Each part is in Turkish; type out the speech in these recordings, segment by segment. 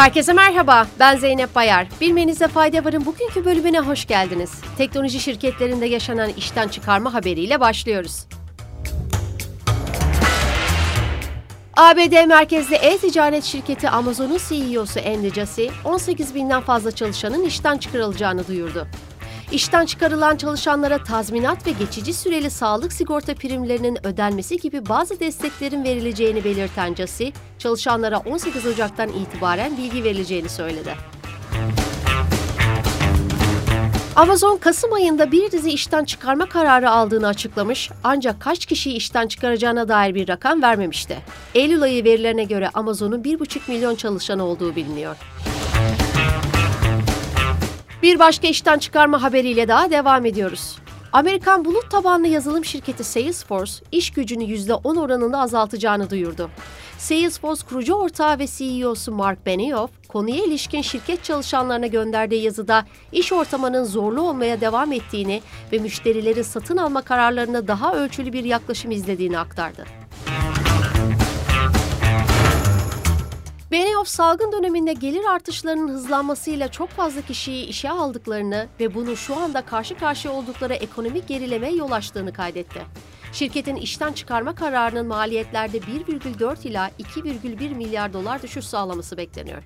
Herkese merhaba, ben Zeynep Bayar. Bilmenizde fayda varın bugünkü bölümüne hoş geldiniz. Teknoloji şirketlerinde yaşanan işten çıkarma haberiyle başlıyoruz. ABD merkezli e-ticaret şirketi Amazon'un CEO'su Andy Jassy, 18 binden fazla çalışanın işten çıkarılacağını duyurdu. İşten çıkarılan çalışanlara tazminat ve geçici süreli sağlık sigorta primlerinin ödenmesi gibi bazı desteklerin verileceğini belirten Jassy, çalışanlara 18 Ocak'tan itibaren bilgi verileceğini söyledi. Amazon Kasım ayında bir dizi işten çıkarma kararı aldığını açıklamış ancak kaç kişiyi işten çıkaracağına dair bir rakam vermemişti. Eylül ayı verilerine göre Amazon'un 1,5 milyon çalışanı olduğu biliniyor. Bir başka işten çıkarma haberiyle daha devam ediyoruz. Amerikan bulut tabanlı yazılım şirketi Salesforce, iş gücünü %10 oranında azaltacağını duyurdu. Salesforce kurucu ortağı ve CEO'su Mark Benioff, konuya ilişkin şirket çalışanlarına gönderdiği yazıda iş ortamının zorlu olmaya devam ettiğini ve müşterilerin satın alma kararlarına daha ölçülü bir yaklaşım izlediğini aktardı. Benioff salgın döneminde gelir artışlarının hızlanmasıyla çok fazla kişiyi işe aldıklarını ve bunun şu anda karşı karşıya oldukları ekonomik gerilemeye yol açtığını kaydetti. Şirketin işten çıkarma kararının maliyetlerde 1,4 ila 2,1 milyar dolar düşüş sağlaması bekleniyor.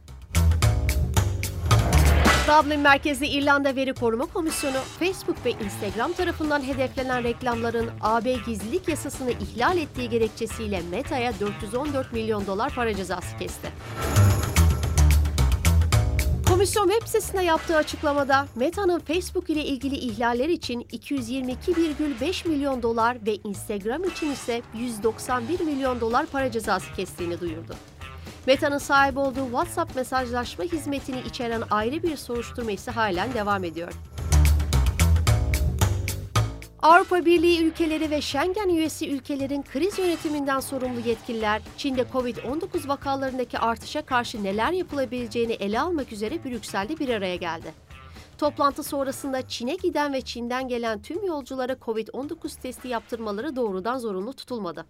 Dublin merkezli İrlanda Veri Koruma Komisyonu, Facebook ve Instagram tarafından hedeflenen reklamların AB gizlilik yasasını ihlal ettiği gerekçesiyle Meta'ya 414 milyon dolar para cezası kesti. Komisyon web sitesine yaptığı açıklamada Meta'nın Facebook ile ilgili ihlaller için 222,5 milyon dolar ve Instagram için ise 191 milyon dolar para cezası kestiğini duyurdu. Meta'nın sahip olduğu WhatsApp mesajlaşma hizmetini içeren ayrı bir soruşturma ise halen devam ediyor. Avrupa Birliği ülkeleri ve Schengen üyesi ülkelerin kriz yönetiminden sorumlu yetkililer, Çin'de Covid-19 vakalarındaki artışa karşı neler yapılabileceğini ele almak üzere Brüksel'de bir araya geldi. Toplantı sonrasında Çin'e giden ve Çin'den gelen tüm yolculara Covid-19 testi yaptırmaları doğrudan zorunlu tutulmadı.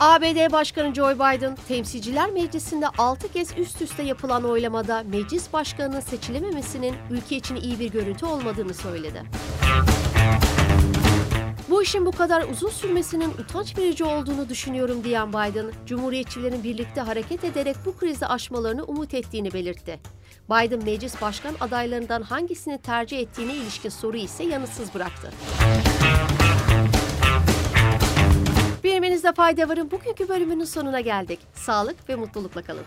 ABD Başkanı Joe Biden, Temsilciler Meclisi'nde 6 kez üst üste yapılan oylamada meclis başkanının seçilememesinin ülke için iyi bir görüntü olmadığını söyledi. Bu işin bu kadar uzun sürmesinin utanç verici olduğunu düşünüyorum diyen Biden, Cumhuriyetçilerin birlikte hareket ederek bu krizi aşmalarını umut ettiğini belirtti. Biden meclis başkan adaylarından hangisini tercih ettiğine ilişkin soru ise yanıtsız bıraktı. Bilmenizde fayda varın bugünkü bölümünün sonuna geldik. Sağlık ve mutlulukla kalın.